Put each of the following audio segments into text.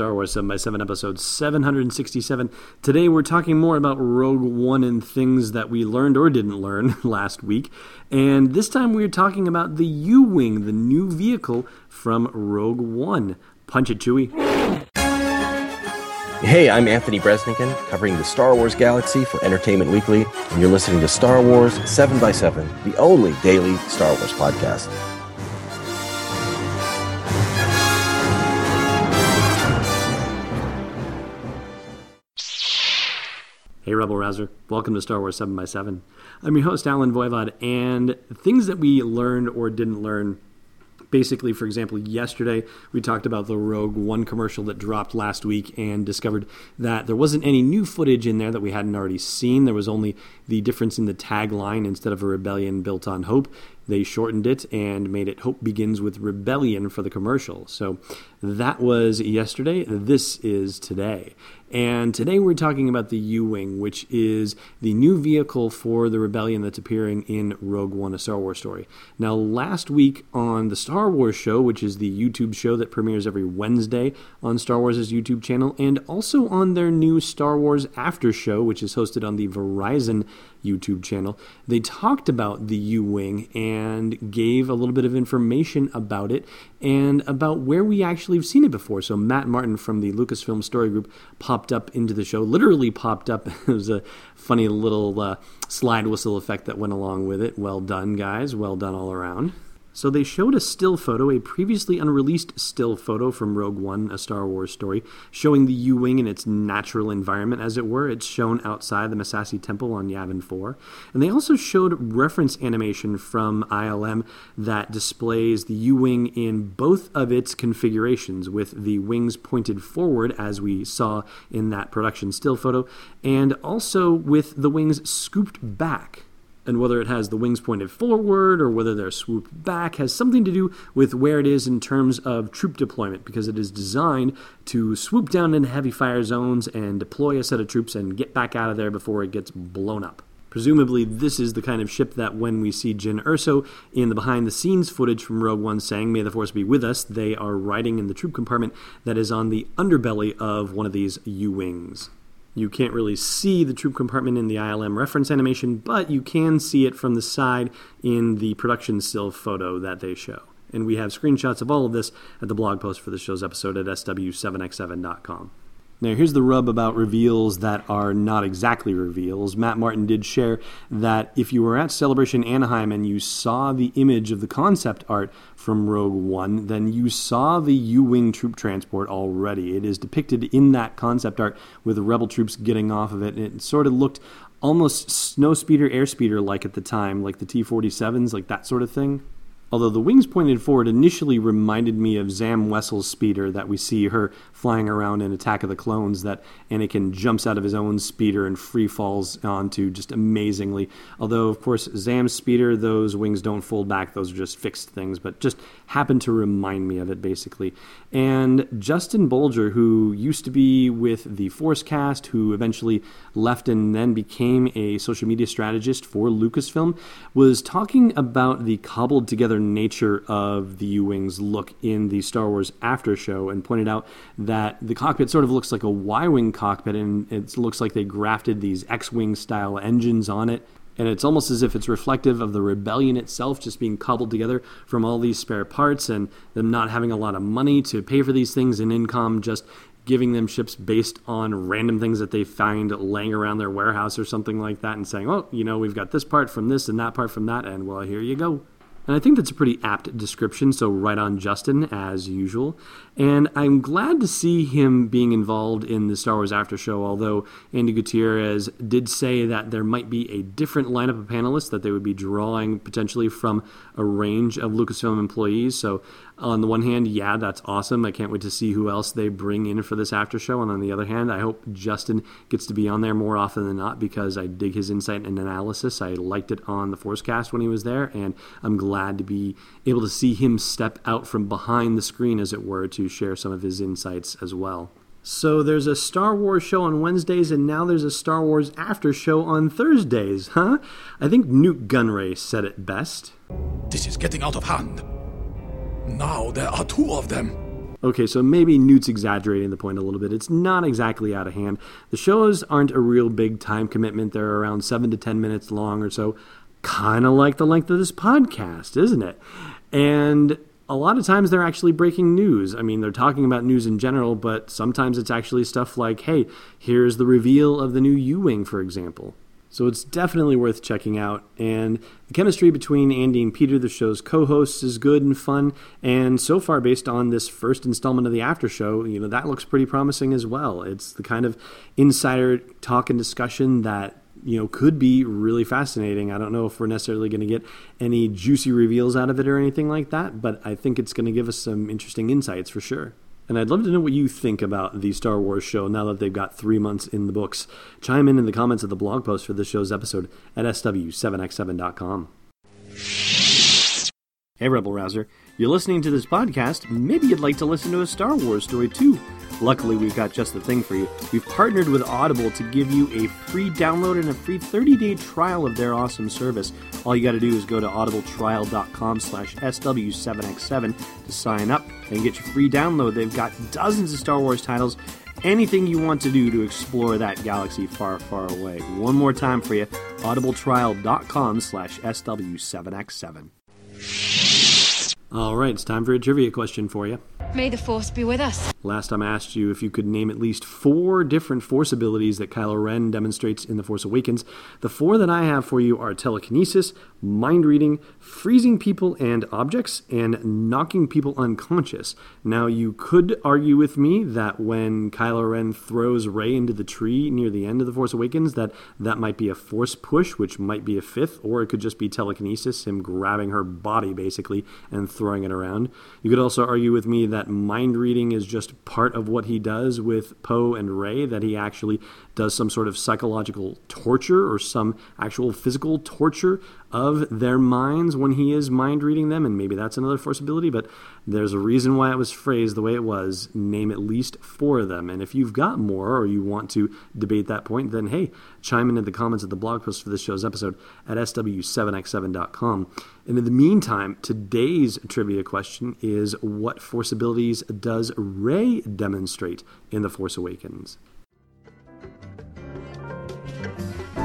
Star Wars 7x7, episode 767. Today we're talking more about Rogue One and things that we learned or didn't learn last week. And this time we're talking about the U Wing, the new vehicle from Rogue One. Punch it, Chewie. Hey, I'm Anthony Breznican, covering the Star Wars galaxy for Entertainment Weekly, and you're listening to Star Wars 7x7, the only daily Star Wars podcast. Hey, Rebel Rouser. Welcome to Star Wars 7x7. I'm your host, Allen Voivod, and things that we learned or didn't learn. Basically, for example, yesterday we talked about the Rogue One commercial that dropped last week and discovered that there wasn't any new footage in there that we hadn't already seen. There was only the difference in the tagline instead of a rebellion built on hope. They shortened it and made it Hope Begins with Rebellion for the commercial. So that was yesterday. This is today. And today we're talking about the U Wing, which is the new vehicle for the rebellion that's appearing in Rogue One, a Star Wars story. Now, last week on the Star Wars Show, which is the YouTube show that premieres every Wednesday on Star Wars' YouTube channel, and also on their new Star Wars After Show, which is hosted on the Verizon YouTube channel, they talked about the U Wing and gave a little bit of information about it and about where we actually have seen it before. So, Matt Martin from the Lucasfilm Story Group popped up into the show, literally popped up. it was a funny little uh, slide whistle effect that went along with it. Well done, guys. Well done all around. So they showed a still photo, a previously unreleased still photo from Rogue One, a Star Wars story, showing the U-wing in its natural environment, as it were. It's shown outside the Massassi Temple on Yavin 4. And they also showed reference animation from ILM that displays the U-wing in both of its configurations, with the wings pointed forward, as we saw in that production still photo, and also with the wings scooped back and whether it has the wings pointed forward or whether they're swooped back has something to do with where it is in terms of troop deployment because it is designed to swoop down into heavy fire zones and deploy a set of troops and get back out of there before it gets blown up. Presumably, this is the kind of ship that when we see Jyn Erso in the behind the scenes footage from Rogue One saying, May the Force be with us, they are riding in the troop compartment that is on the underbelly of one of these U Wings. You can't really see the troop compartment in the ILM reference animation, but you can see it from the side in the production still photo that they show. And we have screenshots of all of this at the blog post for the show's episode at sw7x7.com. Now, here's the rub about reveals that are not exactly reveals. Matt Martin did share that if you were at Celebration Anaheim and you saw the image of the concept art from Rogue One, then you saw the U Wing troop transport already. It is depicted in that concept art with the Rebel troops getting off of it. and It sort of looked almost snow speeder, air speeder like at the time, like the T 47s, like that sort of thing. Although the wings pointed forward initially reminded me of Zam Wesell's speeder that we see her flying around in Attack of the Clones, that Anakin jumps out of his own speeder and free falls onto just amazingly. Although, of course, Zam's speeder, those wings don't fold back, those are just fixed things, but just happened to remind me of it basically. And Justin Bolger, who used to be with the Force Cast, who eventually left and then became a social media strategist for Lucasfilm, was talking about the cobbled together nature of the U Wings look in the Star Wars after show and pointed out that the cockpit sort of looks like a Y Wing cockpit and it looks like they grafted these X Wing style engines on it. And it's almost as if it's reflective of the rebellion itself just being cobbled together from all these spare parts and them not having a lot of money to pay for these things and Incom just giving them ships based on random things that they find laying around their warehouse or something like that and saying, oh, you know, we've got this part from this and that part from that, and well, here you go. And I think that's a pretty apt description, so right on Justin, as usual. And I'm glad to see him being involved in the Star Wars After Show, although Andi Gutierrez did say that there might be a different lineup of panelists that they would be drawing potentially from a range of Lucasfilm employees. So, on the one hand, yeah, that's awesome. I can't wait to see who else they bring in for this after show. And on the other hand, I hope Justin gets to be on there more often than not because I dig his insight and analysis. I liked it on the Forcecast when he was there, and I'm glad to be able to see him step out from behind the screen, as it were, to share some of his insights as well. So there's a Star Wars show on Wednesdays, and now there's a Star Wars after show on Thursdays, huh? I think Nute Gunray said it best. This is getting out of hand. Now there are two of them. Okay, so maybe Nute's exaggerating the point a little bit. It's not exactly out of hand. The shows aren't a real big time commitment. They're around seven to 10 minutes long or so, kind of like the length of this podcast, isn't it? And a lot of times they're actually breaking news. I mean, they're talking about news in general, but sometimes it's actually stuff like, hey, here's the reveal of the new U Wing, for example. So it's definitely worth checking out. And the chemistry between Andi and Peter, the show's co-hosts, is good and fun. And so far, based on this first installment of the after show, you know that looks pretty promising as well. It's the kind of insider talk and discussion that you know could be really fascinating. I don't know if we're necessarily going to get any juicy reveals out of it or anything like that, but I think it's going to give us some interesting insights for sure. And I'd love to know what you think about the Star Wars show now that they've got three months in the books. Chime in in the comments of the blog post for this show's episode at sw7x7.com. Hey, Rebel Rouser. You're listening to this podcast. Maybe you'd like to listen to a Star Wars story too. Luckily, we've got just the thing for you. We've partnered with Audible to give you a free download and a free 30-day trial of their awesome service. All you got to do is go to audibletrial.com slash SW7X7 to sign up and get your free download. They've got dozens of Star Wars titles anything you want to do to explore that galaxy far, far away. One more time for you, audibletrial.com slash SW7X7. All right, it's time for a trivia question for you. May the Force be with us. Last time I asked you if you could name at least four different Force abilities that Kylo Ren demonstrates in The Force Awakens. The four that I have for you are telekinesis, mind reading, freezing people and objects, and knocking people unconscious. Now, you could argue with me that when Kylo Ren throws Rey into the tree near the end of The Force Awakens, that that might be a Force push, which might be a fifth, or it could just be telekinesis, him grabbing her body basically and throwing it around. You could also argue with me that mind reading is just part of what he does with Poe and Rey that he actually does some sort of psychological torture or some actual physical torture of their minds when he is mind reading them, and maybe that's another force ability, but there's a reason why it was phrased the way it was. Name at least four of them. And if you've got more or you want to debate that point, then hey, chime in in the comments of the blog post for this show's episode at sw7x7.com. And in the meantime, today's trivia question is what force abilities does Rey demonstrate in The Force Awakens?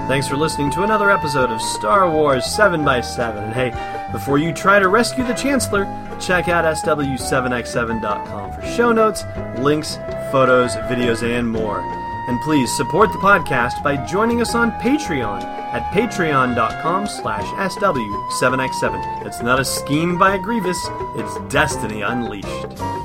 Thanks for listening to another episode of Star Wars 7x7. And hey, before you try to rescue the Chancellor, check out SW7x7.com for show notes, links, photos, videos, and more. And please support the podcast by joining us on Patreon at patreon.com slash SW7x7. It's not a scheme by a Grievous, it's destiny unleashed.